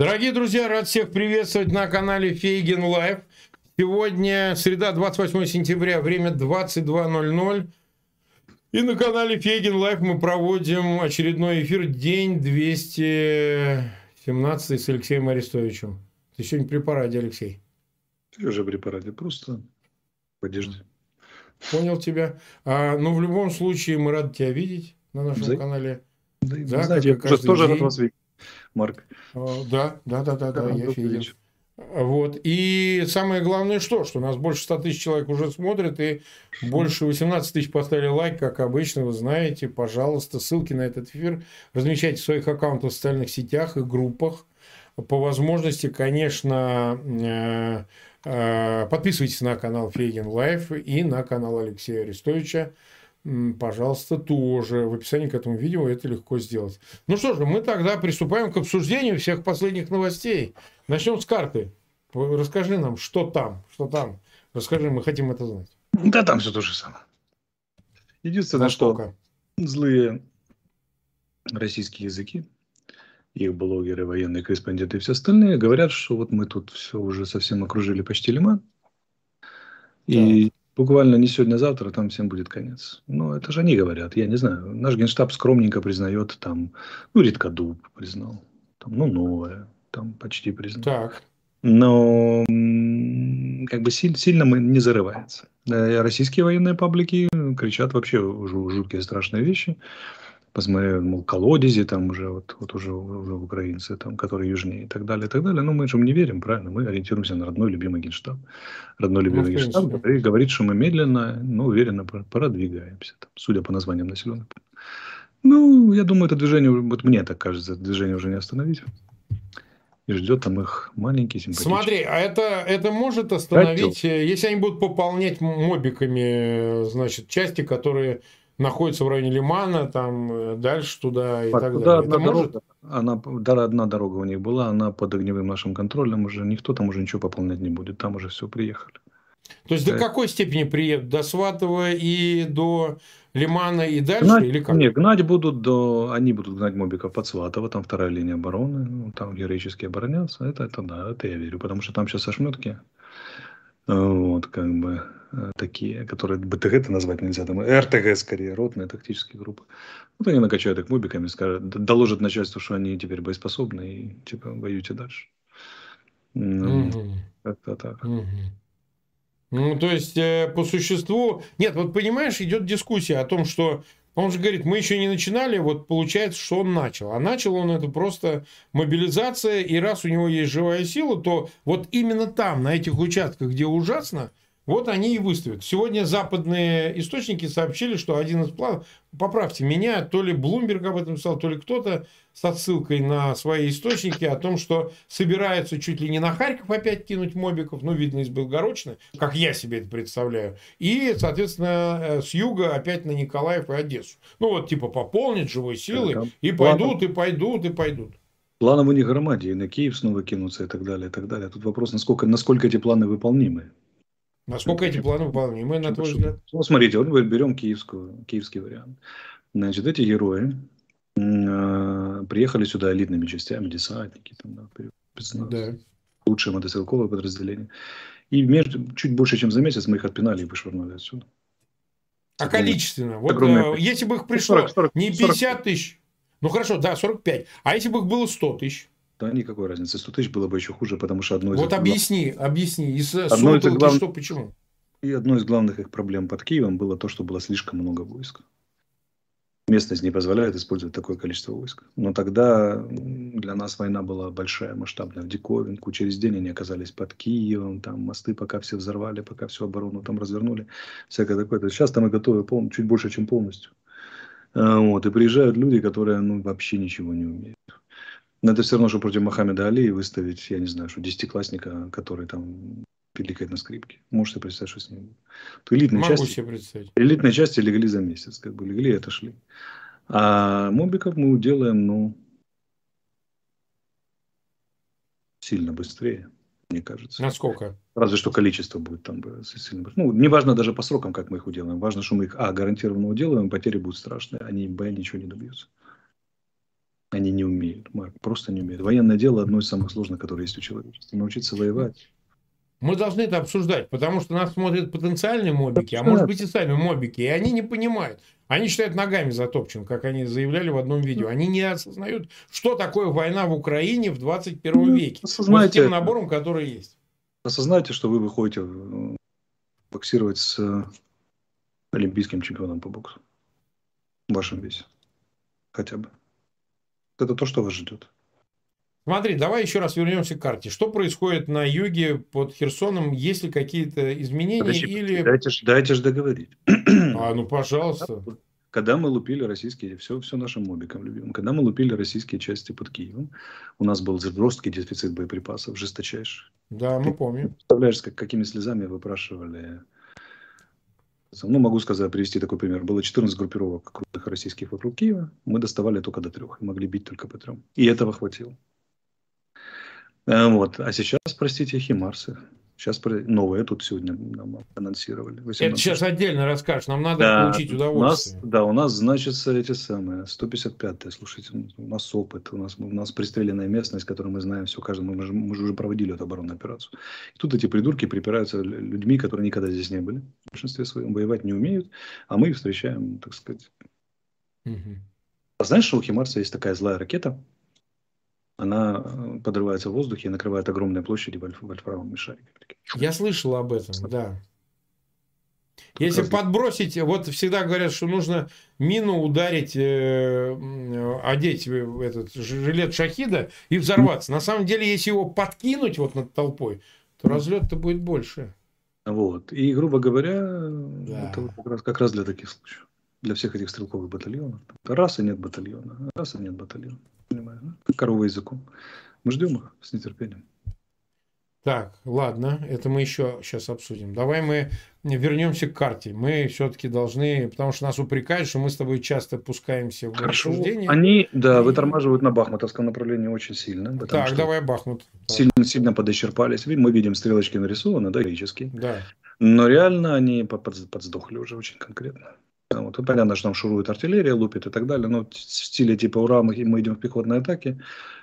Дорогие друзья, рад всех приветствовать на канале Фейгин Live. Сегодня среда, 28 сентября, время 22.00. И на канале Фейгин Live мы проводим очередной эфир, день 217 с Алексеем Арестовичем. Ты сегодня при параде, Алексей? Ты уже при параде, просто в одежде. Понял тебя. А, ну, в любом случае, мы рады тебя видеть на нашем да. канале. Да, да знаете, я тоже рад вас видеть. Марк. А, да, да, да, да, да, я Федин. Вот. И самое главное что? Что нас больше 100 тысяч человек уже смотрят, и больше 18 тысяч поставили лайк, как обычно, вы знаете. Пожалуйста, ссылки на этот эфир размещайте в своих аккаунтах в социальных сетях и группах. По возможности, конечно, э, э, подписывайтесь на канал Фейгин Live и на канал Алексея Арестовича пожалуйста, тоже в описании к этому видео это легко сделать. Ну что же, мы тогда приступаем к обсуждению всех последних новостей. Начнем с карты. Расскажи нам, что там, что там. Расскажи, мы хотим это знать. Да там все то же самое. Единственное, Насколько? что злые российские языки, их блогеры, военные корреспонденты и все остальные говорят, что вот мы тут все уже совсем окружили почти Лиман. И буквально не сегодня-завтра а там всем будет конец. Ну, это же они говорят, я не знаю. Наш генштаб скромненько признает там, ну, редкодуб признал, там, ну, новое, там почти признал. Так. Но как бы сильно, сильно мы не зарывается. Э, российские военные паблики кричат вообще жуткие страшные вещи посмотрел, мол, колодези там уже, вот, вот уже, уже украинцы, там, которые южнее и так далее, и так далее. Но мы же не верим, правильно? Мы ориентируемся на родной любимый генштаб. Родной любимый ну, генштаб и говорит, что мы медленно, но уверенно продвигаемся, там, судя по названиям населенных Ну, я думаю, это движение, вот мне так кажется, это движение уже не остановить. И ждет там их маленький симпатичный. Смотри, а это, это может остановить, Хотел. Э, если они будут пополнять мобиками, э, значит, части, которые находится в районе Лимана, там э, дальше туда и Пак, так далее. Одна дорога, может... она, да, одна дорога у них была, она под огневым нашим контролем уже, никто там уже ничего пополнять не будет, там уже все приехали. То есть да. до какой степени приедут? До Сватова и до Лимана и дальше? Гнать, или как? Нет, гнать будут до... Они будут гнать мобиков под Сватово, там вторая линия обороны, ну, там героически оборонятся. Это, это да, это я верю, потому что там сейчас ошметки. Вот, как бы. Э, такие, которые БТГ это назвать нельзя, там РТГ скорее, ротные тактические группы. Вот они накачают их мобиками, скажут, доложат начальству, что они теперь боеспособны и типа воюйте дальше. Угу. Как-то так. Угу. Ну, то есть, э, по существу... Нет, вот понимаешь, идет дискуссия о том, что он же говорит, мы еще не начинали, вот получается, что он начал. А начал он это просто мобилизация, и раз у него есть живая сила, то вот именно там, на этих участках, где ужасно, вот они и выставят. Сегодня западные источники сообщили, что один из планов, поправьте меня, то ли Блумберг об этом писал, то ли кто-то с отсылкой на свои источники о том, что собираются чуть ли не на Харьков опять кинуть мобиков, ну, видно, из Белгородчины, как я себе это представляю, и, соответственно, э, с юга опять на Николаев и Одессу. Ну, вот, типа, пополнить живой силой, и пойдут, и пойдут, и пойдут. Планы у них громаде, и на Киев снова кинуться, и так далее, и так далее. Тут вопрос, насколько, насколько эти планы выполнимы. Насколько эти планы выполнимы, на твой взгляд? Ну, смотрите, вот мы берем киевскую, киевский вариант. Значит, эти герои э, приехали сюда элитными частями, десантники, там, да, да. лучшие мотострелковые подразделения. И между, чуть больше, чем за месяц мы их отпинали и вышвырнули отсюда. А количественно? Вот, э, если бы их пришло 40, 40, не 50 тысяч, ну хорошо, да, 45. А если бы их было 100 тысяч? Да никакой разницы. 100 тысяч было бы еще хуже, потому что одно из... Вот объясни, объясни. Из одно из глав... что, почему? И одной из главных их проблем под Киевом было то, что было слишком много войск. Местность не позволяет использовать такое количество войск. Но тогда для нас война была большая, масштабная, в диковинку. Через день они оказались под Киевом, там мосты пока все взорвали, пока всю оборону там развернули. Всякое такое. То есть сейчас там мы готовы пол... чуть больше, чем полностью. А, вот. И приезжают люди, которые ну, вообще ничего не умеют. Это все равно, что против Мохаммеда Али выставить, я не знаю, что десятиклассника, который там пиликает на скрипке. Можете представить, что с ним То элитные Могу части, себе представить. Элитные части легли за месяц. Как бы легли и отошли. А мобиков мы делаем, ну, сильно быстрее, мне кажется. Насколько? Разве что количество будет там сильно быстрее. Ну, не важно даже по срокам, как мы их уделаем. Важно, что мы их, а, гарантированно уделаем, потери будут страшные. Они, б, ничего не добьются. Они не умеют, Марк, просто не умеют. Военное дело одно из самых сложных, которое есть у человечества. Научиться воевать. Мы должны это обсуждать, потому что нас смотрят потенциальные мобики, а может быть и сами мобики, и они не понимают. Они считают ногами затопчен, как они заявляли в одном видео. Они не осознают, что такое война в Украине в 21 ну, веке. Осознайте, вот с тем набором, который есть. Осознайте, что вы выходите э, боксировать с олимпийским чемпионом по боксу. В вашем весе. Хотя бы. Это то, что вас ждет. Смотри, давай еще раз вернемся к карте. Что происходит на юге под Херсоном? Есть ли какие-то изменения? Подожди, или... Дайте же дайте ж договорить. А, ну пожалуйста. Когда мы лупили российские, все, все нашим мобикам любимым, когда мы лупили российские части под Киевом, у нас был жесткий дефицит боеприпасов, жесточайший. Да, мы помним. Представляешь, как, какими слезами выпрашивали ну, могу сказать, привести такой пример. Было 14 группировок крупных российских вокруг Киева. Мы доставали только до трех. Могли бить только по трем. И этого хватило. Э, вот. А сейчас, простите, химарсы. Сейчас новые тут сегодня нам анонсировали. 18. Это сейчас отдельно расскажешь. Нам надо да, получить удовольствие. У нас, да, у нас значится эти самые 155-е. Слушайте, у нас опыт, у нас, у нас пристреленная местность, которую мы знаем все каждый. Мы, же, мы же уже проводили эту оборонную операцию. И тут эти придурки припираются людьми, которые никогда здесь не были. В большинстве своем воевать не умеют, а мы их встречаем, так сказать. Угу. А знаешь, что у Химарса есть такая злая ракета, она э, подрывается в воздухе и накрывает огромные площади вольфрамовыми шариками. Я слышал об этом, да. Если Разве... подбросить, вот всегда говорят, что нужно мину ударить, э, одеть этот жилет шахида и взорваться. На самом деле, если его подкинуть вот над толпой, то разлет-то будет больше. Вот. И, грубо говоря, да. это вот как, раз, как раз для таких случаев. Для всех этих стрелковых батальонов. Раз и нет батальона. Раз и нет батальона понимаю, как корова языком. Мы ждем их с нетерпением. Так, ладно, это мы еще сейчас обсудим. Давай мы вернемся к карте. Мы все-таки должны, потому что нас упрекают, что мы с тобой часто пускаемся в Хорошо. обсуждение. Они, да, и... вытормаживают на бахмутовском направлении очень сильно. Так, давай Бахмут. Сильно, сильно подочерпались. Мы видим стрелочки нарисованы, да, греческие. Да. Но реально они подсдохли уже очень конкретно. Вот, и понятно, что там шурует артиллерия, лупит и так далее, но в стиле типа «Ура, мы, мы идем в пехотные атаки»,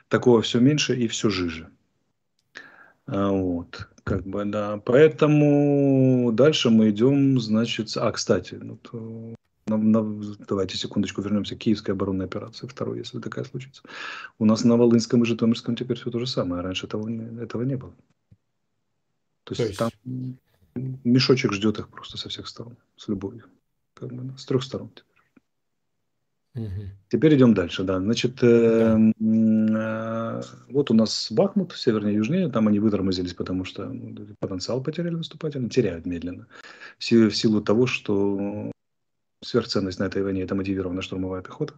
такого все меньше и все жиже. А, вот, как бы, да. Поэтому дальше мы идем, значит... А, кстати, вот, на, на, давайте секундочку вернемся к Киевской оборонной операции, второй, если такая случится. У нас на Волынском и Житомирском теперь все то же самое. Раньше этого, этого не было. То есть, то есть... там мешочек ждет их просто со всех сторон, с любовью как бы, с трех сторон. Угу. Теперь идем дальше, да. Значит, э, э, вот у нас Бахмут, севернее и южнее, там они вытормозились, потому что ну, потенциал потеряли наступательный, теряют медленно. В силу, в силу того, что сверхценность на этой войне – это мотивированная штурмовая пехота.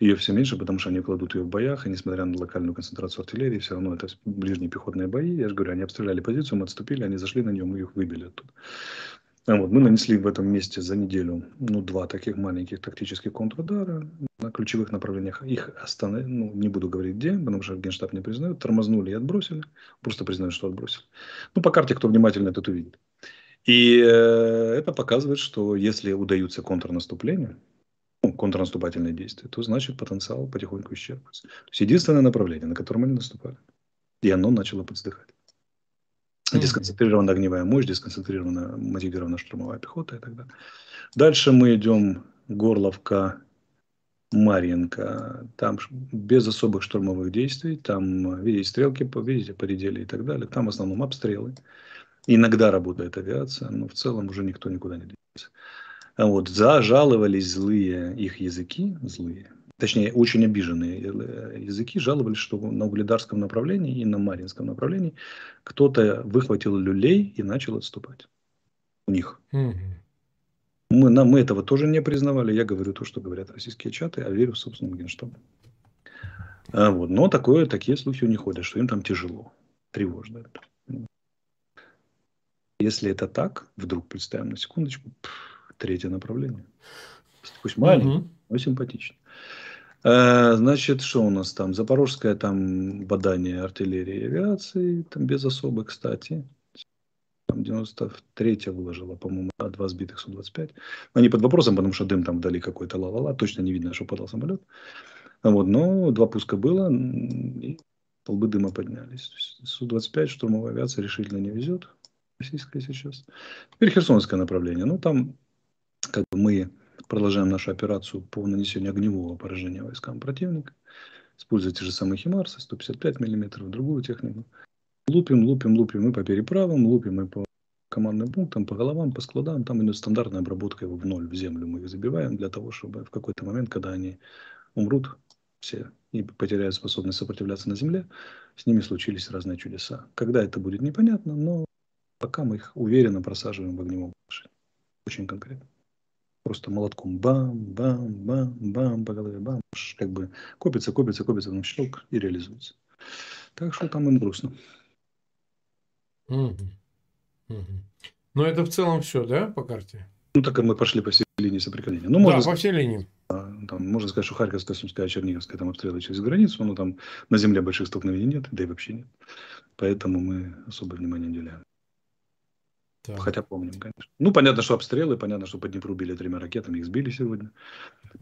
Ее все меньше, потому что они кладут ее в боях, и несмотря на локальную концентрацию артиллерии, все равно это ближние пехотные бои. Я же говорю, они обстреляли позицию, мы отступили, они зашли на нее, мы их выбили оттуда. А вот, мы нанесли в этом месте за неделю ну, два таких маленьких тактических контрудара на ключевых направлениях. Их остановили, ну, не буду говорить где, потому что Генштаб не признает. Тормознули и отбросили. Просто признают, что отбросили. Ну, по карте, кто внимательно этот увидит. И э, это показывает, что если удаются контрнаступления, ну, контрнаступательные действия, то значит потенциал потихоньку исчерпывается. То есть единственное направление, на котором они наступали. И оно начало подсдыхать. Дисконцентрированная огневая мощь, дисконцентрированная мотивированная штурмовая пехота и так далее. Дальше мы идем Горловка, Марьинка. Там без особых штурмовых действий. Там, видите, стрелки, видите, поредели и так далее. Там в основном обстрелы. Иногда работает авиация, но в целом уже никто никуда не двигается. Вот зажаловались злые их языки, злые, точнее, очень обиженные э, языки жаловались, что на угледарском направлении и на Маринском направлении кто-то выхватил люлей и начал отступать. У них. Mm-hmm. Мы, на, мы этого тоже не признавали. Я говорю то, что говорят российские чаты, а верю в собственном генштабу. А, вот. Но такое, такие слухи у них ходят, что им там тяжело, тревожно. Если это так, вдруг представим на секундочку, пфф, третье направление. Пусть маленькое, mm-hmm. но симпатичное. Э, значит, что у нас там? Запорожское там бадание артиллерии и авиации, там без особых, кстати. Там 93-я выложила, по-моему, два сбитых Су-25. Они под вопросом, потому что дым там вдали какой-то ла-ла-ла, точно не видно, что падал самолет. Вот, но два пуска было, и толбы дыма поднялись. Су-25 штурмовая авиация решительно не везет, российская сейчас. Теперь Херсонское направление. Ну, там как бы мы продолжаем нашу операцию по нанесению огневого поражения войскам противника. Используя те же самые Химарсы, 155 миллиметров, другую технику. Лупим, лупим, лупим и по переправам, лупим и по командным пунктам, по головам, по складам. Там идет стандартная обработка его в ноль, в землю. Мы их забиваем для того, чтобы в какой-то момент, когда они умрут все и потеряют способность сопротивляться на земле, с ними случились разные чудеса. Когда это будет непонятно, но пока мы их уверенно просаживаем в огневом. Очень конкретно. Просто молотком бам, бам, бам, бам, по голове бам. Как бы копится, копится, копится, потом щелк и реализуется. Так что там им грустно. Угу. Угу. Но это в целом все, да, по карте? Ну, так и мы пошли по всей линии соприкосновения. Ну, можно да, сказать, по всей линии. Там, можно сказать, что Харьковская, Сумская, Черниговская там обстрелы через границу, но там на земле больших столкновений нет, да и вообще нет. Поэтому мы особое внимание уделяем. Так. Хотя помним, конечно. Ну, понятно, что обстрелы, понятно, что по Днепру били тремя ракетами, их сбили сегодня.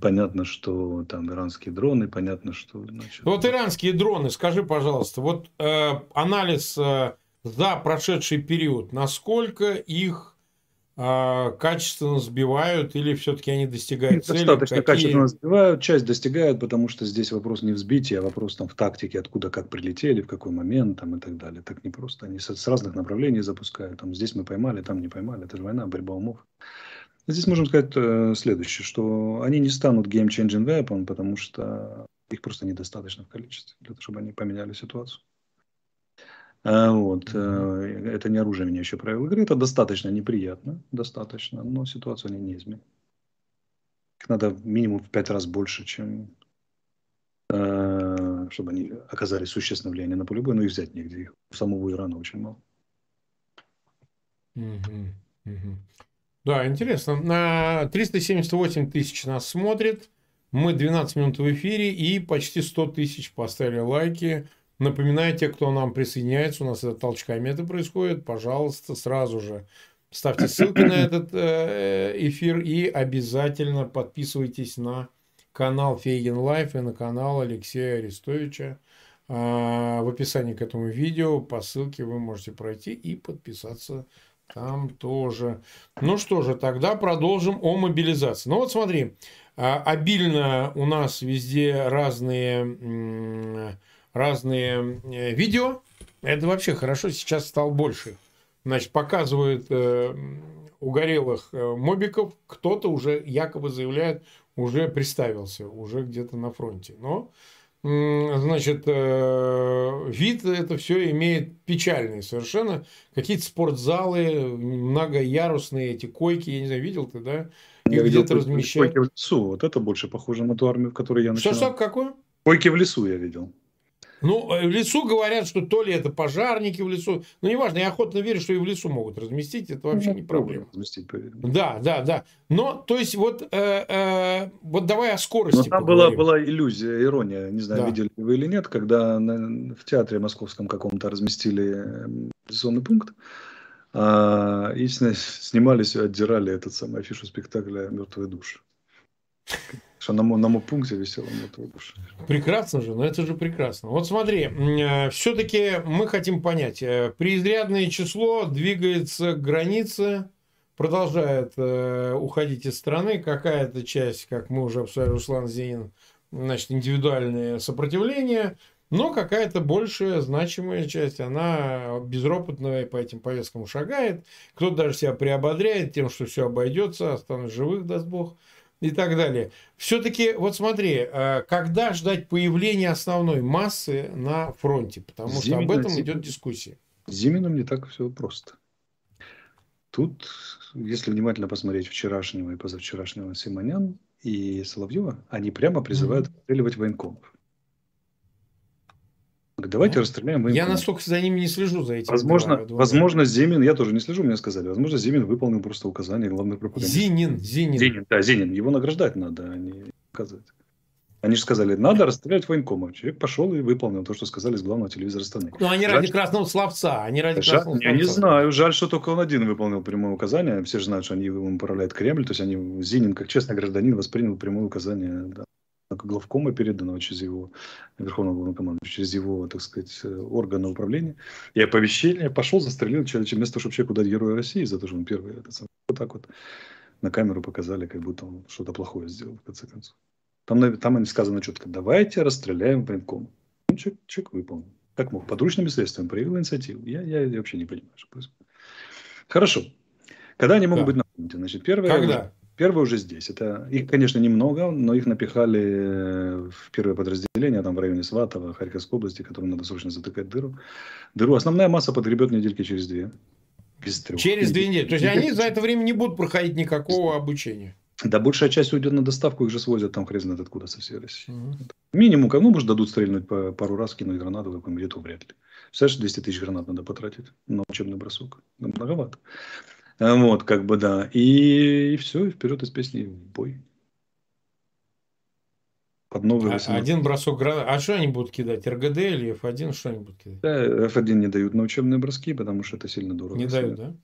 Понятно, что там иранские дроны, понятно, что... Значит... Вот иранские дроны, скажи, пожалуйста, вот э, анализ э, за прошедший период, насколько их качественно сбивают или все-таки они достигают цели? Достаточно Какие... качественно сбивают, часть достигают, потому что здесь вопрос не в сбитии, а вопрос там в тактике, откуда как прилетели, в какой момент там и так далее. Так не просто, они с, с разных направлений запускают, там здесь мы поймали, там не поймали, это же война, борьба умов. Здесь можем сказать э, следующее, что они не станут game-changing weapon, потому что их просто недостаточно в количестве, для того, чтобы они поменяли ситуацию. А, вот. Mm-hmm. Это не оружие меня еще правил игры. Это достаточно неприятно, достаточно, но ситуацию они не изменят. Их надо минимум в пять раз больше, чем э, чтобы они оказали существенное влияние на поле боя, но их взять негде. Их у самого Ирана очень мало. Да, интересно. На 378 тысяч нас смотрит. Мы 12 минут в эфире и почти 100 тысяч поставили лайки. Напоминаю, те, кто нам присоединяется, у нас это толчками это происходит, пожалуйста, сразу же ставьте ссылки на этот э, эфир и обязательно подписывайтесь на канал Фейгин Live и на канал Алексея Арестовича. А, в описании к этому видео по ссылке вы можете пройти и подписаться там тоже. Ну что же, тогда продолжим о мобилизации. Ну вот смотри, а, обильно у нас везде разные разные э, видео. Это вообще хорошо, сейчас стал больше. Значит, показывают э, угорелых э, мобиков, кто-то уже якобы заявляет, уже представился, уже где-то на фронте. Но, э, значит, э, вид это все имеет печальный совершенно. Какие-то спортзалы, многоярусные эти койки, я не знаю, видел ты, да? Их где-то размещают. Койки в лесу, вот это больше похоже на ту армию, в которой я начинал. Что, что, какое? Койки в лесу я видел. Ну, э, в лесу говорят, что то ли это пожарники в лесу. Ну, неважно, я охотно верю, что и в лесу могут разместить. Это вообще ну, не проблема. Разместить, да, да, да. Но, то есть, вот, э, э, вот давай о скорости Но там была, была иллюзия, ирония. Не знаю, да. видели вы или нет, когда на, в театре московском каком-то разместили мобилизационный пункт. А, и снимались, отдирали этот самый афишу спектакля «Мертвые души». Что на, на пункте висело душа. Прекрасно же, но это же прекрасно. Вот смотри, э, все-таки мы хотим понять, э, преизрядное число двигается к границе, продолжает э, уходить из страны, какая-то часть, как мы уже обсуждали, Руслан Зенин, значит, индивидуальное сопротивление, но какая-то большая значимая часть, она безропотная по этим повесткам шагает, кто-то даже себя приободряет тем, что все обойдется, останутся живых, даст Бог и так далее. Все-таки, вот смотри, э, когда ждать появления основной массы на фронте? Потому что Зимина, об этом идет дискуссия. С Зиминым не так все просто. Тут, если внимательно посмотреть вчерашнего и позавчерашнего Симонян и Соловьева, они прямо призывают mm-hmm. военкомов. Давайте ну, расстреляем Я настолько за ними не слежу, за этим. Возможно, два, возможно Зимин, я тоже не слежу, мне сказали, возможно, Зимин выполнил просто указание главного пропагандиста. Зинин, Зинин. Зинин, да, Зинин. Его награждать надо, а не указывать. Они же сказали, надо расстрелять военкома. Человек пошел и выполнил то, что сказали с главного телевизора страны. Ну, они жаль, ради красного словца. Они ради жаль, красного я не знаю. Жаль, что только он один выполнил прямое указание. Все же знают, что они ему управляют Кремль. То есть, они, Зинин, как честный гражданин, воспринял прямое указание да, главкома передано через его Верховного Главнокомандующего, через его, так сказать, органы управления. И оповещение пошел, застрелил человека, вместо того, чтобы человеку дать Героя России за то, что он первый. Это, вот так вот на камеру показали, как будто он что-то плохое сделал, в конце концов. Там, там им сказано четко, давайте расстреляем военком. Ну, человек, человек выполнил. Как мог? Подручными средствами проявил инициативу. Я, я, я вообще не понимаю, что происходит. Хорошо. Когда они могут да. быть на фронте? Значит, первое... Когда? Первые уже здесь. Это их, конечно, немного, но их напихали э, в первое подразделение, там в районе Сватова, Харьковской области, которым надо срочно затыкать дыру. Дыру. Основная масса подгребет недельки через две. Без трех. Через две недели. То есть они за это время не будут проходить никакого обучения. Да, большая часть уйдет на доставку, их же свозят там хрен знает откуда со всей России. Угу. Минимум, ну, может, дадут стрельнуть по, пару раз, кинуть гранату какую-нибудь, вряд ли. Представляешь, 200 тысяч гранат надо потратить на учебный бросок. Многовато. Вот, как бы, да. И, и все, и вперед из песни бой. Под новый а, Один бросок гранат. А что они будут кидать? РГД или F1? Что они будут кидать? Да, F1 не дают на учебные броски, потому что это сильно дорого. Не дают, да?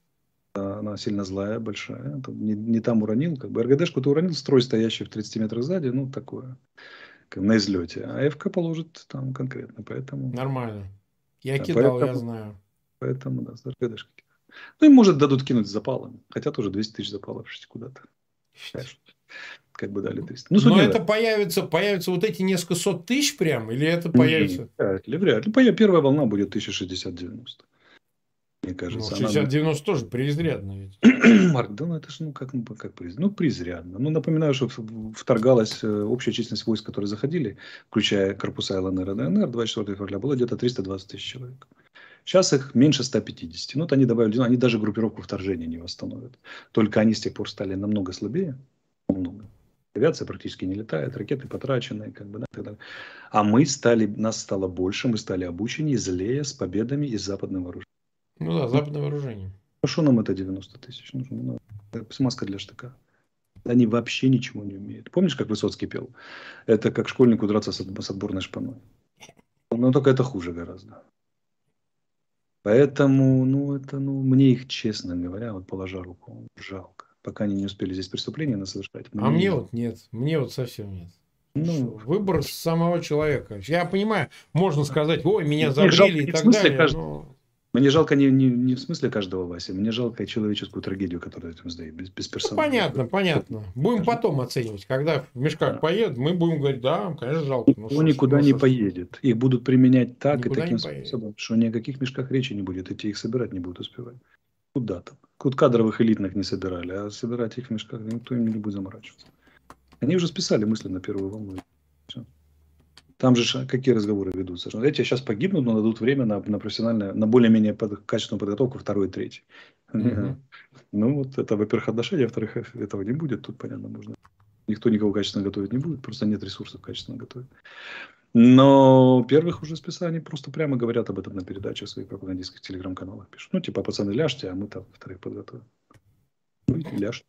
она сильно злая, большая. Не, не там уронил, как бы РГДшку ты уронил, строй стоящий в 30 метрах сзади, ну такое, как на излете. А ФК положит там конкретно, поэтому... Нормально. Я да, кидал, поэтому, я знаю. Поэтому, да, с РГДшки Ну, и может дадут кинуть запалом, хотя тоже 200 тысяч запалов куда-то. Как бы дали 300. Ну, Но это появится, появится вот эти несколько сот тысяч прям, или это появится? Вряд ли, вряд ли. Первая волна будет 1060-90 мне кажется. Ну, 60-90 она... тоже преизрядно ведь. Марк, да ну это же ну как, ну, как преизрядно? Ну, преизрядно. Ну, напоминаю, что вторгалась э, общая численность войск, которые заходили, включая корпуса ЛНР и ДНР, 24 февраля, было где-то 320 тысяч человек. Сейчас их меньше 150. Ну, вот они добавили, они даже группировку вторжения не восстановят. Только они с тех пор стали намного слабее. Намного. Авиация практически не летает, ракеты потрачены, как бы, да, так далее. А мы стали, нас стало больше, мы стали обученнее, злее, с победами и с западным вооружением. Ну да, западное вооружение. А что нам это 90 тысяч? Ну, смазка для штыка. Они вообще ничего не умеют. Помнишь, как Высоцкий пел? Это как школьнику драться с, с отборной шпаной. Но только это хуже гораздо. Поэтому, ну, это, ну, мне их, честно говоря, вот положа руку, жалко. Пока они не успели здесь преступления совершать. А мне вот нет. Мне вот совсем нет. Ну, выбор самого человека. Я понимаю, можно сказать, ой, меня забрили и так далее. Каждый, но... Мне жалко не, не, не в смысле каждого Васи, мне жалко человеческую трагедию, которую этим сдает, без, без персонала. Ну, понятно, понятно. Будем Скажем. потом оценивать. Когда в мешках да. поедут, мы будем говорить, да, конечно, жалко. Ну, Никто никуда не поедет. Их будут применять так никуда и таким способом, что ни о каких мешках речи не будет идти, их собирать не будут успевать. Куда там? Тут кадровых элитных не собирали, а собирать их в мешках никто им не будет заморачиваться. Они уже списали мысли на первую волну. Там же какие разговоры ведутся? Что эти сейчас погибнут, но дадут время на, на профессиональное, на более-менее под, качественную подготовку второй и третий. Mm-hmm. Ну, вот это, во-первых, отношения, во-вторых, этого не будет. Тут, понятно, можно. Никто никого качественно готовить не будет, просто нет ресурсов качественно готовить. Но первых уже списаний просто прямо говорят об этом на передачах своих пропагандистских телеграм-каналах. Пишут, ну, типа, пацаны, ляжьте, а мы там вторых подготовим. Ну, и ляжут.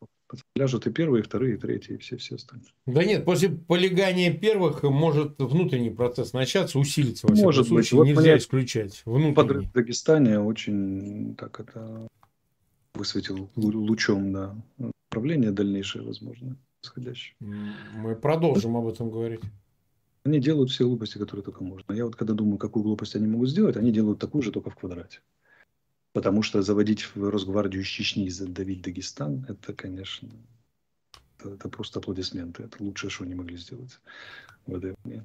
Ляжут и первые, и вторые, и третьи, и все, все остальные. Да нет, после полегания первых может внутренний процесс начаться, усилиться. Во может быть. Случае. Вот Нельзя исключать. Внутренний. в Дагестане очень так это высветил лучом да, направление дальнейшее, возможно, исходящее. Мы продолжим об этом говорить. Они делают все глупости, которые только можно. Я вот когда думаю, какую глупость они могут сделать, они делают такую же, только в квадрате. Потому что заводить в Росгвардию из Чечни и задавить Дагестан, это, конечно, это, это просто аплодисменты. Это лучшее, что они могли сделать в этой войне.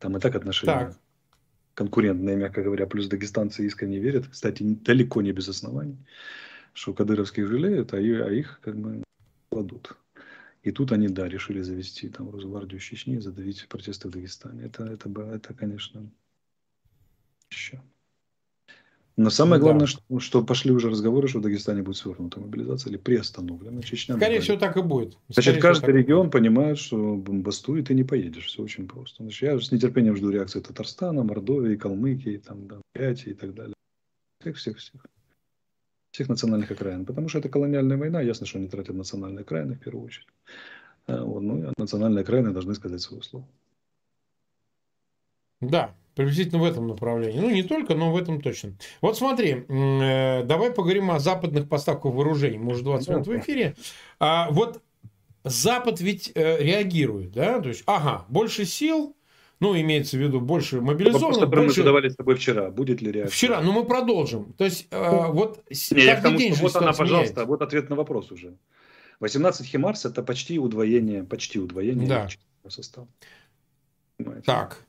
Там и так отношения так. конкурентные, мягко говоря. Плюс дагестанцы искренне верят, кстати, далеко не без оснований, что кадыровских жалеют, а, а их как бы кладут. И тут они, да, решили завести там Росгвардию Чечни, задавить протесты в Дагестане. Это, это, это конечно, еще. Но самое главное, да. что, что пошли уже разговоры, что в Дагестане будет свернута мобилизация или приостановлена. Чечня Скорее всего, так и будет. Скорее Значит, каждый регион понимает, что бастует и не поедешь. Все очень просто. Значит, я с нетерпением жду реакции Татарстана, Мордовии, Калмыкии, там, да, Бурятии и так далее. Всех, всех, всех. Всех национальных окраин. Потому что это колониальная война. Ясно, что они тратят национальные окраины в первую очередь. А, вот, ну, национальные окраины должны сказать свое слово. Да, Приблизительно в этом направлении. Ну, не только, но в этом точно. Вот смотри, э, давай поговорим о западных поставках вооружений. Мы уже 20 минут в эфире. А, вот Запад ведь э, реагирует, да, то есть, ага, больше сил, ну, имеется в виду больше мобилизованных. Вопрос, больше... мы задавали с тобой вчера, будет ли реакция? Вчера, но ну, мы продолжим. То есть, э, ну, вот Не, я тому, день вот она, пожалуйста, меняется. вот ответ на вопрос уже. 18 Химарс это почти удвоение, почти удвоение да. состава. Понимаете? Так,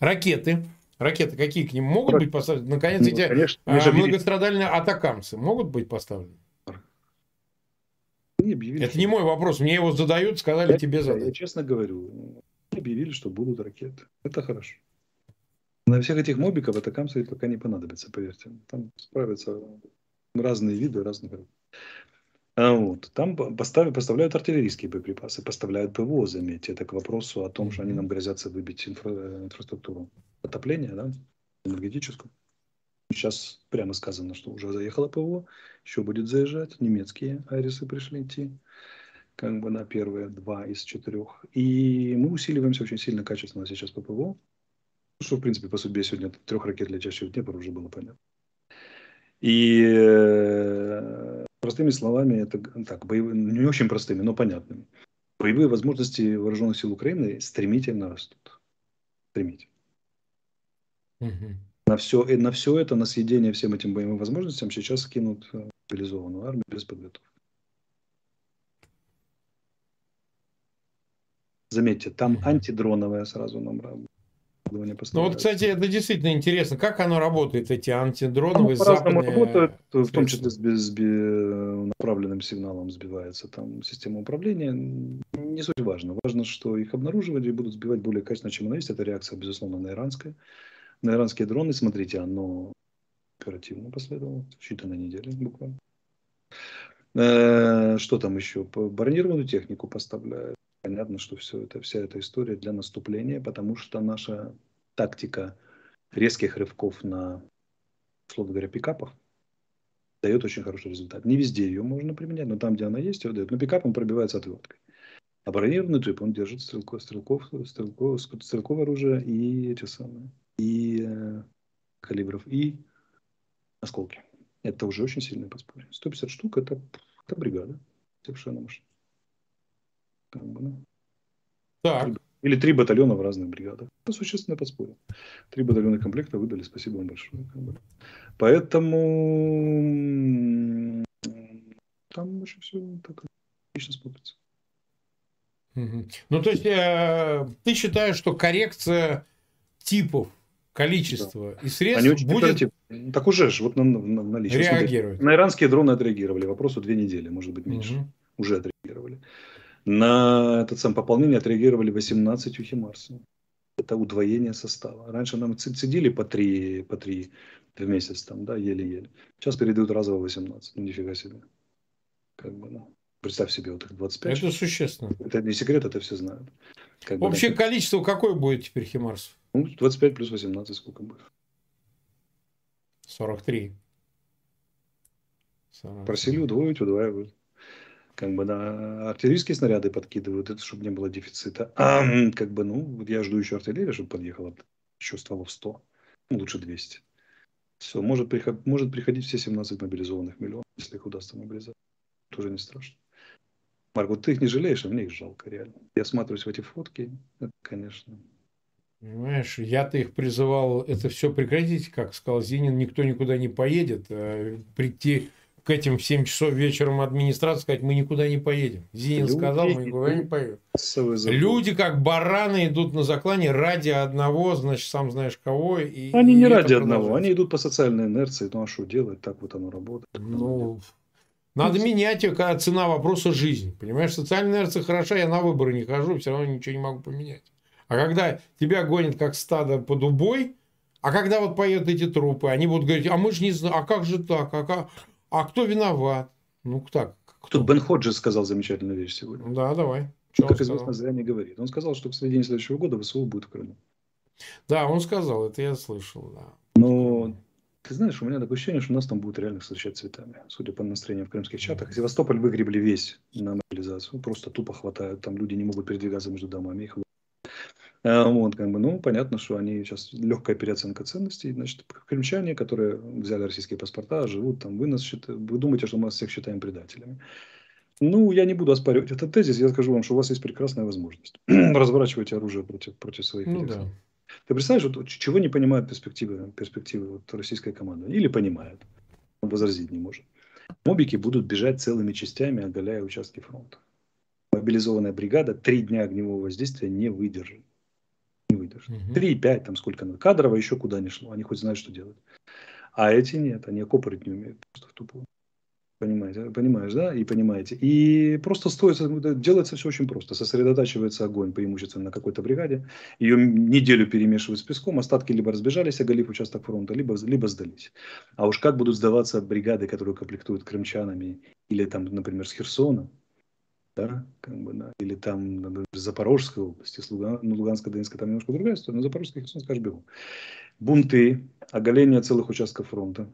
ракеты. Ракеты какие к ним могут быть поставлены? Наконец, ну, эти конечно, а, многострадальные атакамсы могут быть поставлены? Объявили, Это не мой вопрос, мне его задают, сказали я, тебе задать. Я честно говорю, объявили, что будут ракеты. Это хорошо. На всех этих мобиков атакамсы пока не понадобится, поверьте. Там справятся разные виды разных вот. Там поставляют, поставляют артиллерийские боеприпасы, поставляют ПВО, заметьте. Это к вопросу о том, что они нам грозятся выбить инфра, инфраструктуру отопления, да, энергетическую. Сейчас прямо сказано, что уже заехало ПВО, еще будет заезжать. Немецкие айрисы пришли идти, как бы на первые два из четырех. И мы усиливаемся очень сильно качественно сейчас по ПВО. Что, в принципе, по судьбе сегодня трех ракет, летящих в Днепр, уже было понятно. И э, простыми словами, это так, боевые, не очень простыми, но понятными. Боевые возможности вооруженных сил Украины стремительно растут. Стремительно. Угу. На, все, на все это, на съедение всем этим боевым возможностям сейчас кинут э, мобилизованную армию без подготовки. Заметьте, там антидроновая сразу нам ну вот, кстати, это действительно интересно. Как оно работает, эти антидроновые ну, западные... работают, в том числе с, без, без направленным сигналом сбивается там система управления. Не суть важно. Важно, что их обнаруживали и будут сбивать более качественно, чем она есть. Это реакция, безусловно, на иранское. На иранские дроны, смотрите, оно оперативно последовало, считанные недели буквально. Э, что там еще? Бронированную технику поставляют. Понятно, что все это, вся эта история для наступления, потому что наша тактика резких рывков на, условно говоря, пикапах дает очень хороший результат. Не везде ее можно применять, но там, где она есть, ее дает. Но пикап он пробивается отверткой. А бронированный джип, он держит стрелков, стрелков, стрелков, стрелковое оружие и эти самые, и э, калибров, и осколки. Это уже очень сильное подспорье. 150 штук это, это бригада совершенно машина. Как бы, ну. Так. Или три батальона в разных бригадах. Это существенное подспорье. Три батальона комплекта выдали, спасибо вам большое. Как бы. Поэтому там очень все так отлично смотрится. Ну, то есть, э, ты считаешь, что коррекция типов, количества да. и средств Они очень будет... Так уже же, вот на, на, на Реагировать. На иранские дроны отреагировали. Вопросу две недели, может быть, меньше. Угу. Уже отреагировали. На этот сам пополнение отреагировали 18 Химарсами. Это удвоение состава. Раньше нам цедили по 3, по 3 в месяц, там, да, еле-еле. Сейчас передают разово 18. Ну, нифига себе. Как бы, ну, представь себе, вот их 25. Это существенно. Это не секрет, это все знают. Как Общее бы, количество какое будет теперь Химарсов? Ну, 25 плюс 18 сколько будет? 43. 43. Просили удвоить, удваивают как бы на артиллерийские снаряды подкидывают, это чтобы не было дефицита. А, как бы, ну, я жду еще артиллерия, чтобы подъехала еще стволов 100, ну, лучше 200. Все, может, приход, может приходить все 17 мобилизованных миллионов, если их удастся мобилизовать. Тоже не страшно. Марк, вот ты их не жалеешь, а мне их жалко, реально. Я смотрюсь в эти фотки, это, конечно. Понимаешь, я-то их призывал это все прекратить, как сказал Зинин, никто никуда не поедет, а прийти к этим в 7 часов вечером администрация сказать, мы никуда не поедем. Зинин Люди сказал, мы никуда не поедем. Люди как бараны идут на заклане ради одного, значит, сам знаешь кого. И, они и не ради одного, они идут по социальной инерции. Ну а что делать, так вот оно работает. Ну, надо ну, менять ее, когда цена вопроса жизни. Понимаешь, социальная инерция хороша, я на выборы не хожу, все равно ничего не могу поменять. А когда тебя гонят как стадо под убой, а когда вот поедут эти трупы, они будут говорить, а мы же не знаем, а как же так, а как... А кто виноват? Ну, так. Кто? Тут Бен Ходжес сказал замечательную вещь сегодня. Да, давай. Что как известно, зря не говорит. Он сказал, что в середине следующего года ВСУ будет в Крыму. Да, он сказал, это я слышал, да. Но ты знаешь, у меня такое ощущение, что нас там будут реально встречать цветами, судя по настроению в крымских чатах. Севастополь выгребли весь на мобилизацию, просто тупо хватает, там люди не могут передвигаться между домами, их вот, как бы, ну, понятно, что они сейчас легкая переоценка ценностей. Значит, крымчане, которые взяли российские паспорта, живут там, вы нас считаете, вы думаете, что мы нас всех считаем предателями. Ну, я не буду оспаривать этот тезис. Я скажу вам, что у вас есть прекрасная возможность разворачивать оружие против, против своих ну, да. Ты представляешь, вот, чего не понимают перспективы, перспективы вот российской команды? Или понимают, возразить не может. Мобики будут бежать целыми частями, оголяя участки фронта. Мобилизованная бригада три дня огневого воздействия не выдержит. Три, пять, там сколько надо. Кадрово еще куда не шло. Они хоть знают, что делать. А эти нет, они окопывать не умеют. Просто в тупую. Понимаете, понимаешь, да? И понимаете. И просто стоит, делается все очень просто. Сосредотачивается огонь преимущественно на какой-то бригаде. Ее неделю перемешивают с песком. Остатки либо разбежались, оголив участок фронта, либо, либо сдались. А уж как будут сдаваться бригады, которые комплектуют крымчанами, или там, например, с Херсона, да, как бы, да, или там, например, Запорожской области, ну, Луганская, Донецкая, там немножко другая история, но Запорожская, Херсон, скажешь, беру. Бунты, оголение целых участков фронта,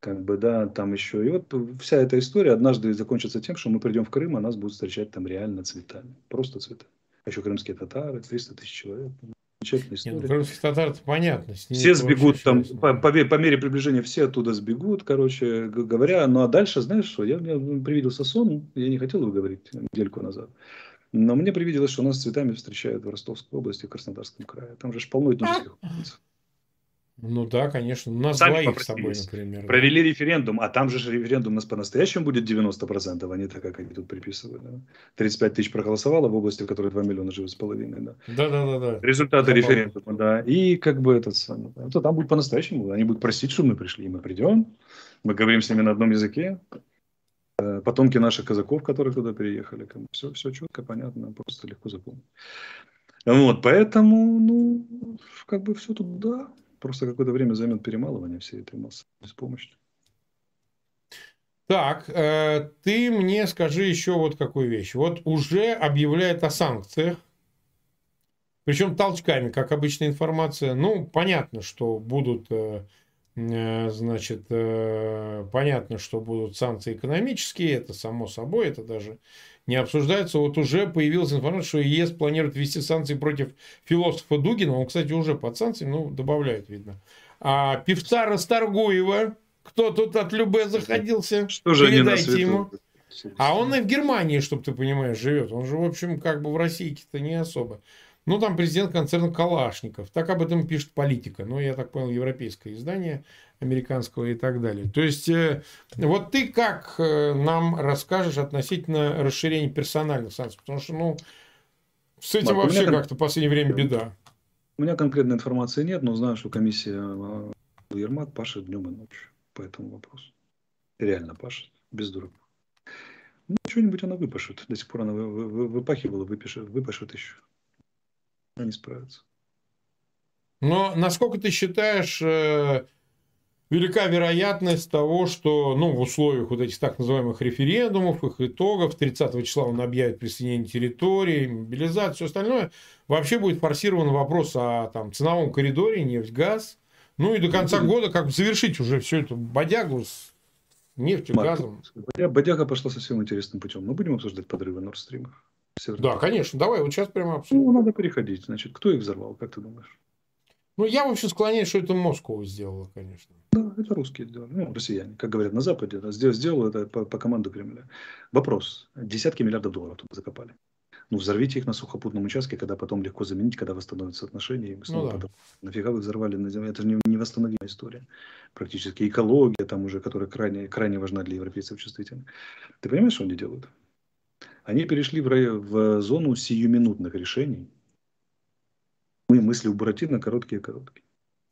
как бы, да, там еще. И вот вся эта история однажды закончится тем, что мы придем в Крым, а нас будут встречать там реально цветами. Просто цветами. А еще крымские татары, 300 тысяч человек. Замечательная история. Нет, ну, крымских татар понятно. Все сбегут там, по, по, по мере приближения все оттуда сбегут, короче говоря. Ну, а дальше, знаешь что, я, мне привиделся сон, я не хотел его говорить недельку назад. Но мне привиделось, что нас цветами встречают в Ростовской области, в Краснодарском крае. Там же полно этнических улиц. Ну да, конечно. У нас Сами двоих с собой, например. Провели да. референдум, а там же референдум у нас по-настоящему будет 90%, а не так, как они тут приписывают. Да? 35 тысяч проголосовало в области, в которой 2 миллиона живет с половиной. Да, да, да. да, да. Результаты Забавно. референдума, да. И как бы этот самый. Да. То там будет по-настоящему. Они будут просить, чтобы мы пришли. И мы придем. Мы говорим с ними на одном языке. Э, потомки наших казаков, которые туда переехали. Все, все четко, понятно, просто легко запомнить. Вот, поэтому, ну, как бы все туда. Просто какое-то время займет перемалывание всей этой массы беспомощно. Так, э, ты мне скажи еще вот какую вещь. Вот уже объявляет о санкциях, причем толчками, как обычная информация. Ну, понятно, что будут, э, э, значит, э, понятно, что будут санкции экономические, это само собой, это даже не обсуждается. Вот уже появилась информация, что ЕС планирует ввести санкции против философа Дугина. Он, кстати, уже под санкциями, ну, добавляют, видно. А певца Расторгуева, кто тут от Любе заходился, что же передайте ему. А он и в Германии, чтобы ты понимаешь, живет. Он же, в общем, как бы в России-то не особо. Ну, там президент концерна Калашников. Так об этом пишет политика. Ну, я так понял, европейское издание американского и так далее. То есть, э, вот ты как э, нам расскажешь относительно расширения персональных санкций? Потому что, ну, с этим Марк, вообще как-то в последнее время беда. У меня конкретной информации нет, но знаю, что комиссия э, Ермак пашет днем и ночью по этому вопросу. Реально пашет, без дураков. Ну, что-нибудь она выпашет. До сих пор она выпахивала, выпишет, выпашет еще они справятся. Но насколько ты считаешь, э, велика вероятность того, что ну, в условиях вот этих так называемых референдумов, их итогов, 30 числа он объявит присоединение территории, мобилизацию, все остальное, вообще будет форсирован вопрос о там, ценовом коридоре, нефть, газ, ну и до конца года как завершить уже всю эту бодягу с нефтью, Марк, газом. Бодяга пошла совсем интересным путем. Мы будем обсуждать подрывы Nord Stream. Да, конечно. Давай, вот сейчас прямо обсудим. Ну, надо переходить. Значит, кто их взорвал, как ты думаешь? Ну, я вообще склоняюсь, что это Москва сделала, конечно. Да, это русские сделали. Ну, россияне, как говорят на Западе, да, сделал это по, по команду Кремля. Вопрос. Десятки миллиардов долларов туда закопали. Ну, взорвите их на сухопутном участке, когда потом легко заменить, когда восстановятся отношения. И мы снова ну, да. Нафига вы взорвали на земле? Это же не, невосстановимая история. Практически экология там уже, которая крайне, крайне важна для европейцев чувствительна. Ты понимаешь, что они делают? Они перешли в, в зону сиюминутных решений. Мы мысли у Буратино короткие-короткие,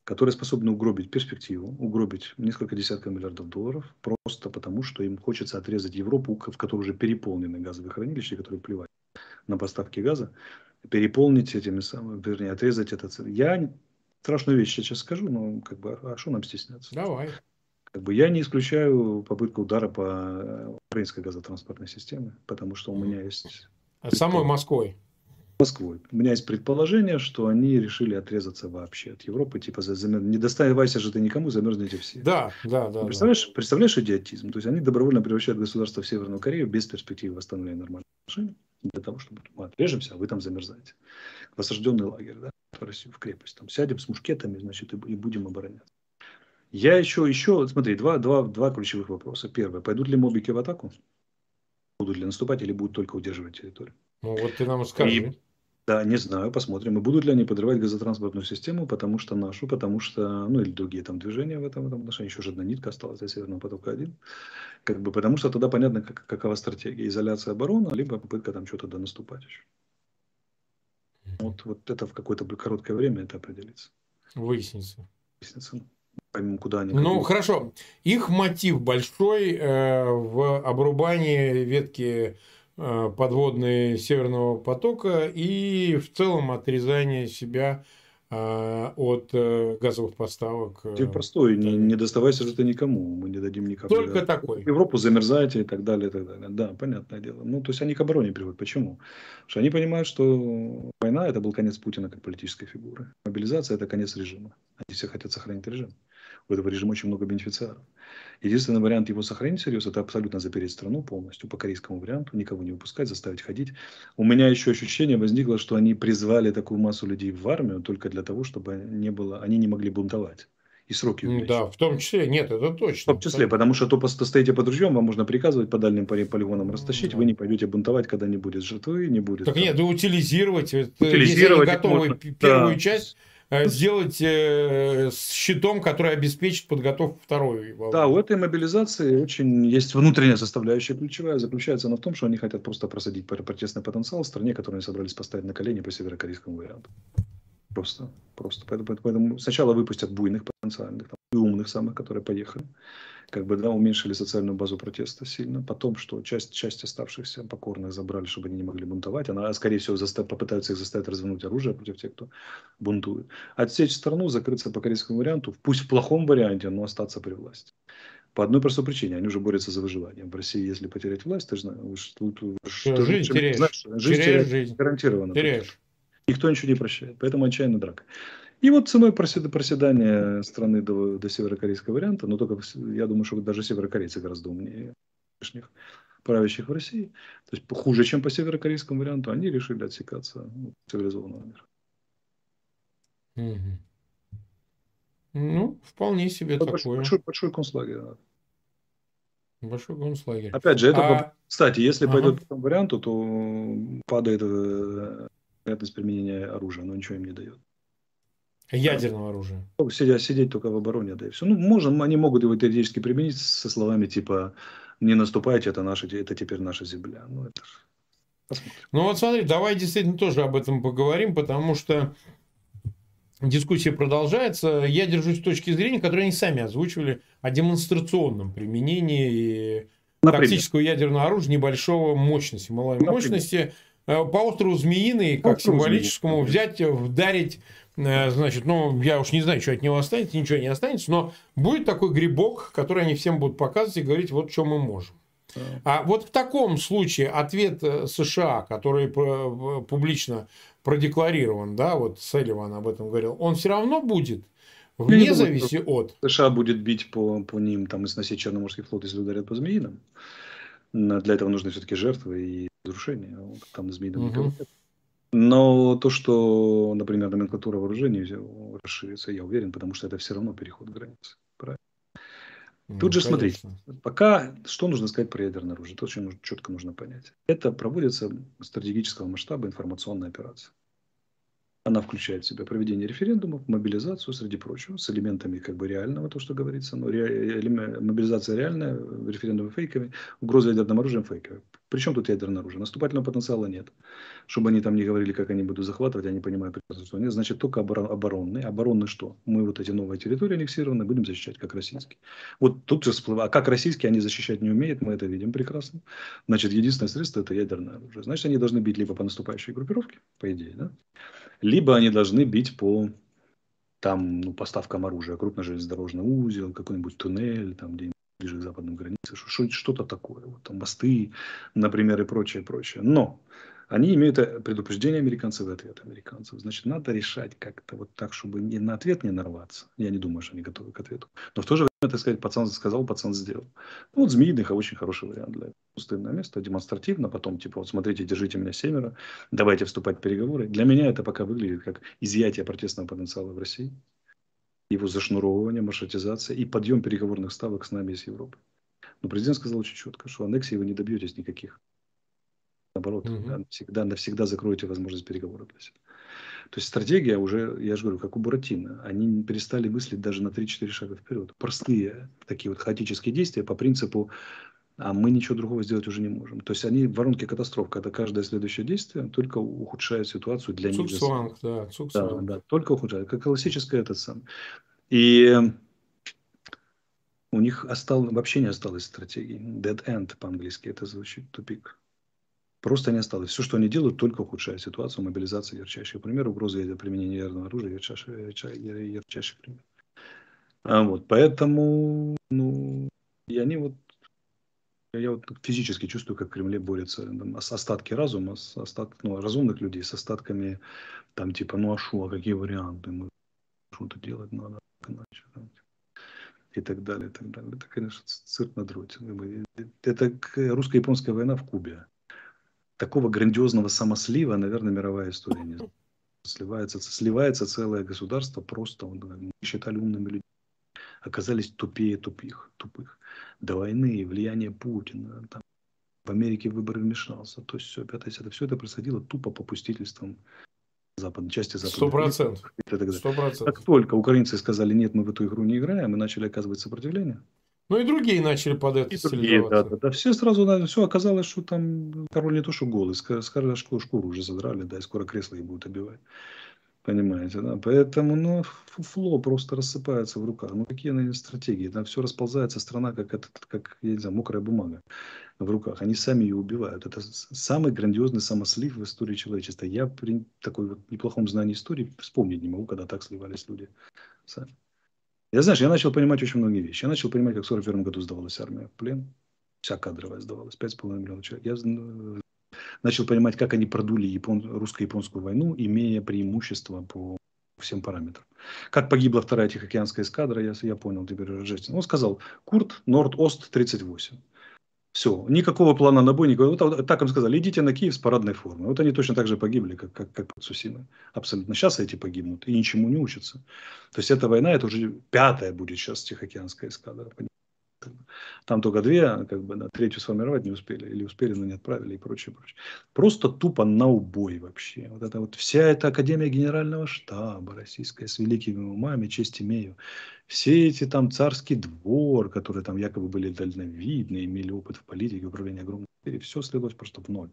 которые способны угробить перспективу, угробить несколько десятков миллиардов долларов, просто потому, что им хочется отрезать Европу, в которой уже переполнены газовые хранилища, которые плевать на поставки газа, переполнить этими самыми, вернее, отрезать этот... Я страшную вещь сейчас скажу, но как бы, а что нам стесняться? Давай. Как бы я не исключаю попытку удара по украинской газотранспортной системе, потому что у меня есть... А самой Москвой? Москвой. У меня есть предположение, что они решили отрезаться вообще от Европы, типа замер... не доставайся же ты никому, замерзнете все. Да, да, да. Представляешь, да. представляешь идиотизм? То есть они добровольно превращают государство в Северную Корею без перспективы восстановления нормальных отношений, для того, чтобы мы отрежемся, а вы там замерзаете. В осажденный лагерь, да, в Россию, в крепость. Там сядем с мушкетами, значит, и, и будем обороняться. Я еще, еще, смотри, два, два, два ключевых вопроса. Первое, пойдут ли мобики в атаку? Будут ли наступать или будут только удерживать территорию. Ну вот ты нам скажи. И, да, не знаю, посмотрим. И будут ли они подрывать газотранспортную систему, потому что нашу, потому что, ну или другие там движения в этом, в этом отношении. Еще же одна нитка осталась для Северного потока-1. Как бы, потому что тогда понятно, как, какова стратегия. Изоляция обороны, либо попытка там что-то донаступать еще. Вот, вот это в какое-то короткое время это определится. Выяснится. Выяснится. Поймем, куда они. Ну, какие... хорошо. Их мотив большой э, в обрубании ветки э, подводной Северного потока и в целом отрезание себя а, от э, газовых поставок. Ты э, простой, не, не доставайся же это никому, мы не дадим никому. Только да. такой. Европу замерзайте и так далее, и так далее. Да, понятное дело. Ну, то есть они к обороне приводят. Почему? Потому что они понимают, что война – это был конец Путина как политической фигуры. Мобилизация – это конец режима. Они все хотят сохранить режим. У этого режима очень много бенефициаров. Единственный вариант его сохранить всерьез – это абсолютно запереть страну полностью по корейскому варианту, никого не выпускать, заставить ходить. У меня еще ощущение возникло, что они призвали такую массу людей в армию только для того, чтобы не было, они не могли бунтовать и сроки увеличить. Да, в том числе, нет, это точно. В том числе, потому что то стоите под ружьем, вам можно приказывать по дальним полигонам растащить, да. вы не пойдете бунтовать, когда не будет жертвы, не будет. Так там... нет, да утилизировать. Утилизировать. Если они готовы можно... первую да. часть сделать э, с щитом, который обеспечит подготовку второй волны. Да, у этой мобилизации очень есть внутренняя составляющая ключевая. Заключается она в том, что они хотят просто просадить протестный потенциал в стране, которую они собрались поставить на колени по северокорейскому варианту. Просто, просто. Поэтому, поэтому сначала выпустят буйных потенциальных, там, умных самых, которые поехали как бы, да, уменьшили социальную базу протеста сильно. Потом, что часть, часть оставшихся покорных забрали, чтобы они не могли бунтовать. Она, скорее всего, застав, попытаются их заставить развернуть оружие против тех, кто бунтует. Отсечь страну, закрыться по корейскому варианту, пусть в плохом варианте, но остаться при власти. По одной простой причине. Они уже борются за выживание. В России, если потерять власть, ты же знаешь, тут, что, жизнь теряешь. Знаешь, жизнь теряешь, жизнь. гарантированно. Теряешь. Никто ничего не прощает. Поэтому отчаянно драка. И вот ценой проседания страны до, до северокорейского варианта, но только я думаю, что даже северокорейцы гораздо умнее нынешних правящих в России, то есть хуже, чем по северокорейскому варианту, они решили отсекаться от цивилизованного мира. Угу. Ну, вполне себе большой, такое. Большой, большой концлагерь. Большой концлагерь. Опять же, это, а... кстати, если ага. пойдет по этому варианту, то падает э, вероятность применения оружия, но ничего им не дает. Ядерного оружия. Сидеть, сидеть только в обороне, да и все. Ну, можем, они могут его теоретически применить со словами типа «не наступайте, это, наша, это теперь наша земля». Ну, это Посмотрим. Ну вот смотри, давай действительно тоже об этом поговорим, потому что дискуссия продолжается. Я держусь с точки зрения, которую они сами озвучивали, о демонстрационном применении Например? тактического ядерного оружия небольшого мощности, малой Например? мощности. Э, по острову Змеиный, как Остров символическому, Змеиный. взять, вдарить Э, значит, ну, я уж не знаю, что от него останется, ничего не останется, но будет такой грибок, который они всем будут показывать и говорить, вот что мы можем. А вот в таком случае ответ э, США, который публично продекларирован, да, вот Селливан об этом говорил, он все равно будет вне зависимости от... США будет бить по, по ним, там, и сносить Черноморский флот, если ударят по Змеиным. Для этого нужны все-таки жертвы и разрушения. Там на Змеином угу. Но то, что, например, номенклатура вооружений расширится, я уверен, потому что это все равно переход границы. Правильно? Ну, Тут же конечно. смотрите, пока что нужно сказать про ядерное оружие, то очень четко нужно понять. Это проводится стратегического масштаба информационная операция. Она включает в себя проведение референдумов, мобилизацию, среди прочего, с элементами как бы реального, то, что говорится. Но ре, мобилизация реальная, референдумы фейками, угроза ядерным оружием фейковая. Причем тут ядерное оружие? Наступательного потенциала нет. Чтобы они там не говорили, как они будут захватывать, они понимают прекрасно, что нет. Значит, только оборонный. Оборонный что? Мы вот эти новые территории аннексированы будем защищать как российские. Вот тут же всплывает. А как российские они защищать не умеют, мы это видим прекрасно. Значит, единственное средство это ядерное оружие. Значит, они должны бить либо по наступающей группировке, по идее, да? либо они должны бить по там, ну, поставкам оружия, крупный железнодорожный узел, какой-нибудь туннель, там, где ближе к западным границам, что-то такое, вот, там, мосты, например, и прочее, прочее. Но они имеют э, предупреждение американцев и ответ американцев. Значит, надо решать как-то вот так, чтобы не на ответ не нарваться. Я не думаю, что они готовы к ответу. Но в то же время, так сказать, пацан сказал, пацан сделал. Ну, вот Змеиных очень хороший вариант для этого. Пустынное место, демонстративно, потом, типа, вот смотрите, держите меня семеро, давайте вступать в переговоры. Для меня это пока выглядит как изъятие протестного потенциала в России, его зашнуровывание, маршрутизация и подъем переговорных ставок с нами из Европы. Но президент сказал очень четко, что аннексии вы не добьетесь никаких. Наоборот, угу. навсегда, навсегда закроете возможность переговоров для себя. То есть стратегия уже, я же говорю, как у Буратино. Они перестали мыслить даже на 3-4 шага вперед. Простые такие вот хаотические действия по принципу а мы ничего другого сделать уже не можем. То есть они в воронке катастроф, когда каждое следующее действие только ухудшает ситуацию для них. Цуксванг, да. Да, да, только ухудшает. Как классическое этот сам. И у них остал, вообще не осталось стратегии. Dead end по-английски это звучит, тупик. Просто не осталось. Все, что они делают, только ухудшает ситуацию, мобилизация ярчайший пример, угрозы применения ядерного оружия, ярчайший, ярчайший пример. А вот, поэтому, ну, и они вот, я вот физически чувствую, как в Кремле борются там, остатки разума, с остат, ну, разумных людей с остатками, там, типа, ну, а шо, а какие варианты, мы что-то делать надо, иначе, там, и так далее, и так далее. Это, конечно, цирк на дроте. Это русско-японская война в Кубе такого грандиозного самослива, наверное, мировая история не. Сливается, сливается целое государство просто, мы считали умными людьми, оказались тупее тупых, тупых. До войны, влияние Путина, там, в Америке выборы вмешался, то есть все, пятое, это все это происходило тупо попустительством западной части западной. Сто процентов. Как только украинцы сказали, нет, мы в эту игру не играем, мы начали оказывать сопротивление, ну и другие начали под это и другие, да, да, да. Все сразу, все оказалось, что там король не то, что голый, скоро шкуру уже задрали, да, и скоро кресло их будут обивать. Понимаете, да? Поэтому, ну, фуфло просто рассыпается в руках. Ну, какие они стратегии? Там все расползается, страна как, этот, как, я не знаю, мокрая бумага в руках. Они сами ее убивают. Это самый грандиозный самослив в истории человечества. Я при такой вот неплохом знании истории вспомнить не могу, когда так сливались люди сами. Я, знаешь, я начал понимать очень многие вещи. Я начал понимать, как в 1941 году сдавалась армия в плен. Вся кадровая сдавалась, 5,5 миллионов человек. Я начал понимать, как они продули япон... русско-японскую войну, имея преимущество по всем параметрам. Как погибла вторая Тихоокеанская эскадра, я, я понял теперь Он сказал, Курт, Норд-Ост, 38. Все, никакого плана на бой, никакого. Вот так им сказали, идите на Киев с парадной формой. Вот они точно так же погибли, как, как, как Сусимой. Абсолютно. Сейчас эти погибнут и ничему не учатся. То есть эта война, это уже пятая будет сейчас Тихоокеанская эскадра. Там только две, как бы, да, третью сформировать не успели, или успели, но не отправили и прочее, прочее. Просто тупо на убой вообще. Вот это вот вся эта Академия Генерального штаба российская с великими умами, честь имею. Все эти там царский двор, которые там якобы были дальновидны, имели опыт в политике, управлении огромной все слилось просто в ноль.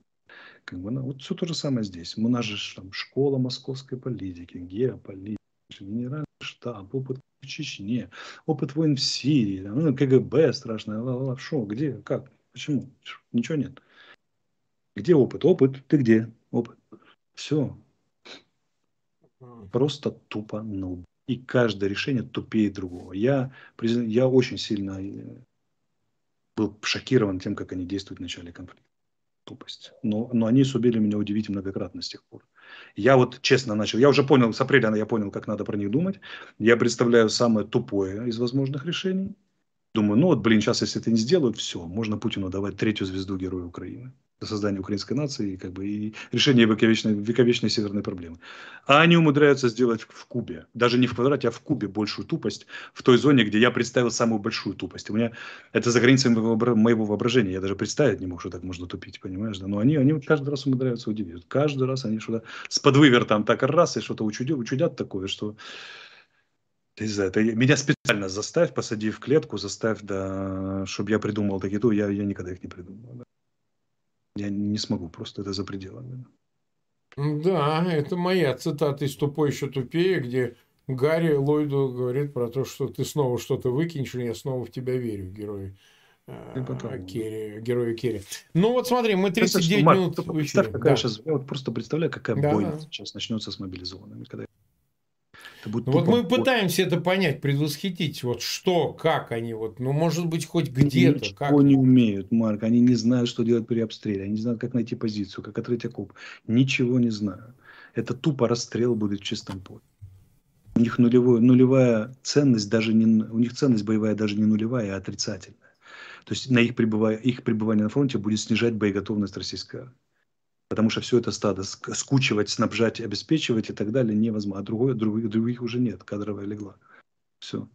Как бы, ну, вот все то же самое здесь. У нас же там школа московской политики, геополитики, генеральный штаб, опыт в Чечне, опыт войн в Сирии, ну, КГБ страшное, ла -ла, шо, где, как, почему? Ничего нет. Где опыт? Опыт, ты где? Опыт. Все. Просто тупо ну. И каждое решение тупее другого. Я, я очень сильно э, был шокирован тем, как они действуют в начале конфликта. Тупость. Но, но они сумели меня удивить многократно с тех пор. Я вот честно начал, я уже понял, с апреля я понял, как надо про них думать. Я представляю самое тупое из возможных решений. Думаю, ну вот, блин, сейчас если это не сделают, все, можно Путину давать третью звезду Героя Украины создания украинской нации как бы, и решение вековечной, вековечной северной проблемы. А они умудряются сделать в кубе, даже не в квадрате, а в кубе большую тупость в той зоне, где я представил самую большую тупость. У меня это за границами моего воображения. Я даже представить не мог, что так можно тупить, понимаешь? Да? Но они, они каждый раз умудряются удивить. Каждый раз они что-то с подвывертом так раз и что-то учудят, учудят такое, что не знаю, это меня специально заставь, посади в клетку, заставь, да, чтобы я придумал такие, то я, я никогда их не придумал. Да. Я не смогу, просто это за пределами. Да, это моя цитата из «Тупой еще тупее», где Гарри Ллойду говорит про то, что ты снова что-то выкинешь, и я снова в тебя верю, герой. Э, Керри, герою Керри. Ну вот смотри, мы 39 Марк, минут в эфире. Какая да. сейчас, я вот просто представляю, какая да, бойня сейчас начнется с мобилизованными. Когда будет ну, вот мы пытаемся это понять, предвосхитить, вот что, как они, вот, ну, может быть, хоть где-то. Ничего как... не умеют, Марк, они не знают, что делать при обстреле, они не знают, как найти позицию, как открыть окоп, ничего не знают. Это тупо расстрел будет в чистом поле. У них нулевой, нулевая ценность, даже не, у них ценность боевая даже не нулевая, а отрицательная. То есть на их, пребывание, их пребывание на фронте будет снижать боеготовность российской армии потому что все это стадо скучивать, снабжать, обеспечивать и так далее невозможно. А другой, других, других уже нет, кадровая легла. Все.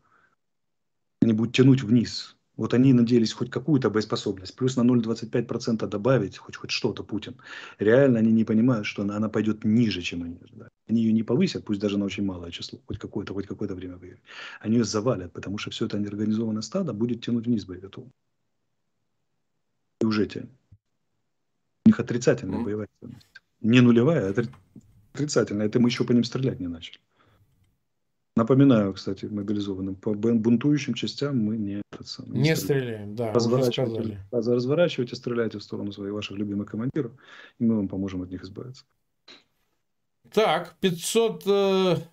Они будут тянуть вниз Вот они надеялись хоть какую-то боеспособность, плюс на 0,25% добавить хоть, хоть что-то Путин. Реально они не понимают, что она, она пойдет ниже, чем они ожидали. Они ее не повысят, пусть даже на очень малое число, хоть какое-то, хоть какое-то время выиграть. Они ее завалят, потому что все это неорганизованное стадо будет тянуть вниз боеготовность. И уже тянет. У них отрицательная боевая ценность. Не нулевая, а отрицательная. Это мы еще по ним стрелять не начали. Напоминаю, кстати, мобилизованным, по бунтующим частям мы не, не, не стреляем. Да, разворачивайте, разворачивайте, стреляйте в сторону своих ваших любимых командиров, и мы вам поможем от них избавиться. Так, 500,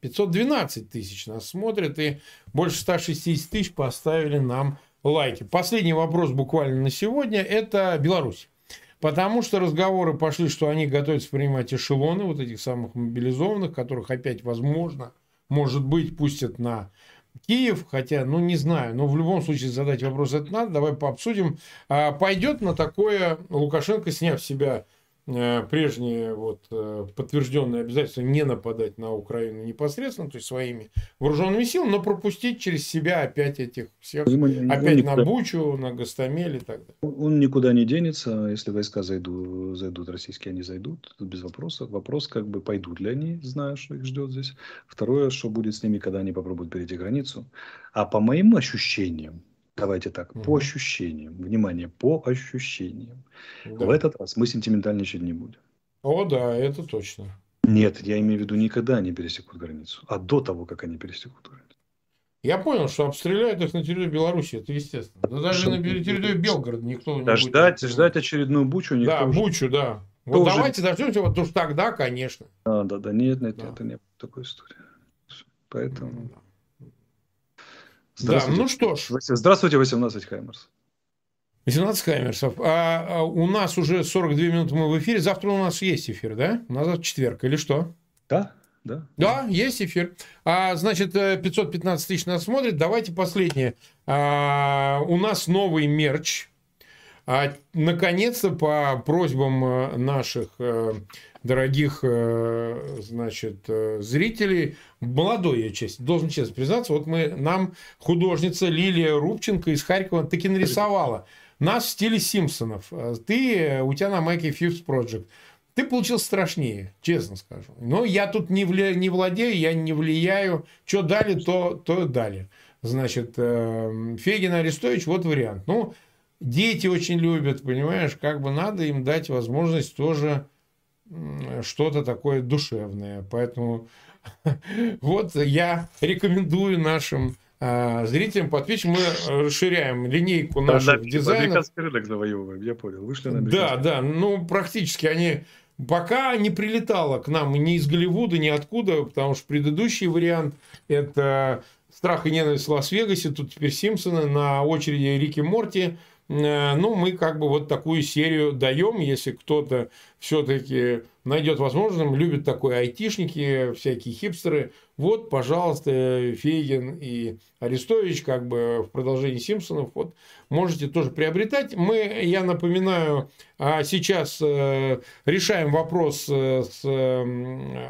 512 э, тысяч нас смотрят, и больше 160 тысяч поставили нам лайки. Последний вопрос буквально на сегодня – это Беларусь. Потому что разговоры пошли, что они готовятся принимать эшелоны вот этих самых мобилизованных, которых опять, возможно, может быть, пустят на Киев, хотя, ну, не знаю, но в любом случае задать вопрос это надо, давай пообсудим. А пойдет на такое Лукашенко, сняв себя Э, прежние вот э, подтвержденные обязательства не нападать на Украину непосредственно, то есть своими вооруженными силами, но пропустить через себя опять этих всех, он, опять он на Бучу, на Гастамель и так далее. Он никуда не денется, если войска зайдут, зайдут российские, они зайдут, без вопросов. Вопрос, как бы пойдут ли они, зная, что их ждет здесь. Второе, что будет с ними, когда они попробуют перейти границу. А по моим ощущениям, Давайте так, угу. по ощущениям. Внимание, по ощущениям. Да. В этот раз мы сентиментальничать не будем. О, да, это точно. Нет, я имею в виду, никогда они пересекут границу, а до того, как они пересекут границу. Я понял, что обстреляют их на территории Беларуси, это естественно. Да даже на территории Белгорода никто не ждать, будет. Ждать очередную бучу никто Да, уже... бучу, да. Вот уже... давайте дождемся, вот уж тогда, конечно. Да, да, да, нет, нет, да. это не такой история. Поэтому... Да. Да, ну что ж. Здравствуйте, 18 Хаймерс. 18 Хаймерсов. А, а у нас уже 42 минуты мы в эфире. Завтра у нас есть эфир, да? У нас четверг или что? Да, да. Да, есть эфир. А, значит, 515 э, тысяч нас смотрит. Давайте последнее. А, у нас новый мерч. А, наконец-то по просьбам э, наших э, дорогих, э, значит, зрителей, молодой я честь, должен честно признаться, вот мы, нам художница Лилия Рубченко из Харькова таки нарисовала нас в стиле Симпсонов. Ты, у тебя на майке Fifth Project. Ты получился страшнее, честно скажу. Но я тут не, вля... не владею, я не влияю. Что дали, то, то дали. Значит, Фегин Арестович, вот вариант. Ну, дети очень любят, понимаешь, как бы надо им дать возможность тоже что-то такое душевное. Поэтому вот я рекомендую нашим а, зрителям подписчикам. Мы расширяем линейку наших да, дизайнов. рынок завоевываем, я понял. Вышли на Да, да, ну практически они пока не прилетало к нам ни из Голливуда, ни откуда, потому что предыдущий вариант это «Страх и ненависть в Лас-Вегасе», тут теперь Симпсоны, на очереди Рики Морти – ну, мы как бы вот такую серию даем, если кто-то все-таки найдет возможным, любит такой айтишники, всякие хипстеры. Вот, пожалуйста, Фейгин и Арестович, как бы в продолжении Симпсонов, вот можете тоже приобретать. Мы, я напоминаю, а сейчас э, решаем вопрос э, с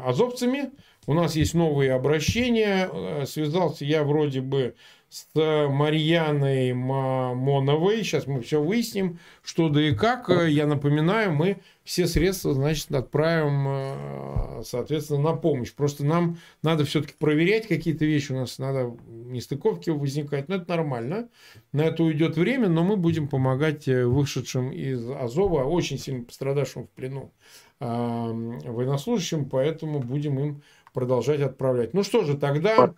азовцами. У нас есть новые обращения. Связался я вроде бы с Марьяной Мамоновой. Сейчас мы все выясним, что да и как. Я напоминаю, мы все средства, значит, отправим, э, соответственно, на помощь. Просто нам надо все-таки проверять какие-то вещи. У нас надо нестыковки возникать. Но это нормально. На это уйдет время, но мы будем помогать э, вышедшим из Азова, очень сильно пострадавшим в плену э, военнослужащим, поэтому будем им продолжать отправлять. Ну что же, тогда...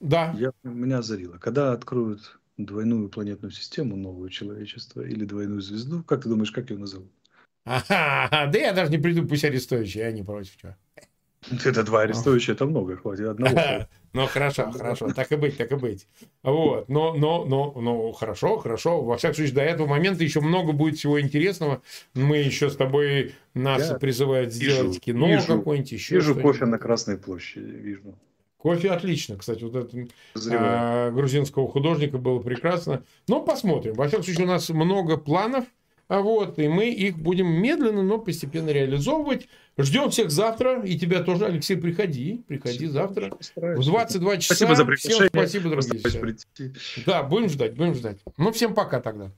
Да. Я, меня озарило. Когда откроют двойную планетную систему, новую человечество или двойную звезду, как ты думаешь, как ее назовут? Ага, да я даже не приду, пусть Арестович, я не против. Чего. Это два Арестовича, это много, хватит одного. Ну, хорошо, хорошо, так и быть, так и быть. Вот, но, но, но, но, хорошо, хорошо. Во всяком случае, до этого момента еще много будет всего интересного. Мы еще с тобой, нас призывают сделать кино какое-нибудь еще. Вижу кофе на Красной площади, вижу. Кофе отлично, кстати, вот это а, грузинского художника было прекрасно. Но посмотрим. Во всяком случае, у нас много планов. А вот, и мы их будем медленно, но постепенно реализовывать. Ждем всех завтра. И тебя тоже, Алексей, приходи. Приходи завтра. В 22 часа. Спасибо за Всем спасибо, дорогие. Да, будем ждать, будем ждать. Ну, всем пока тогда.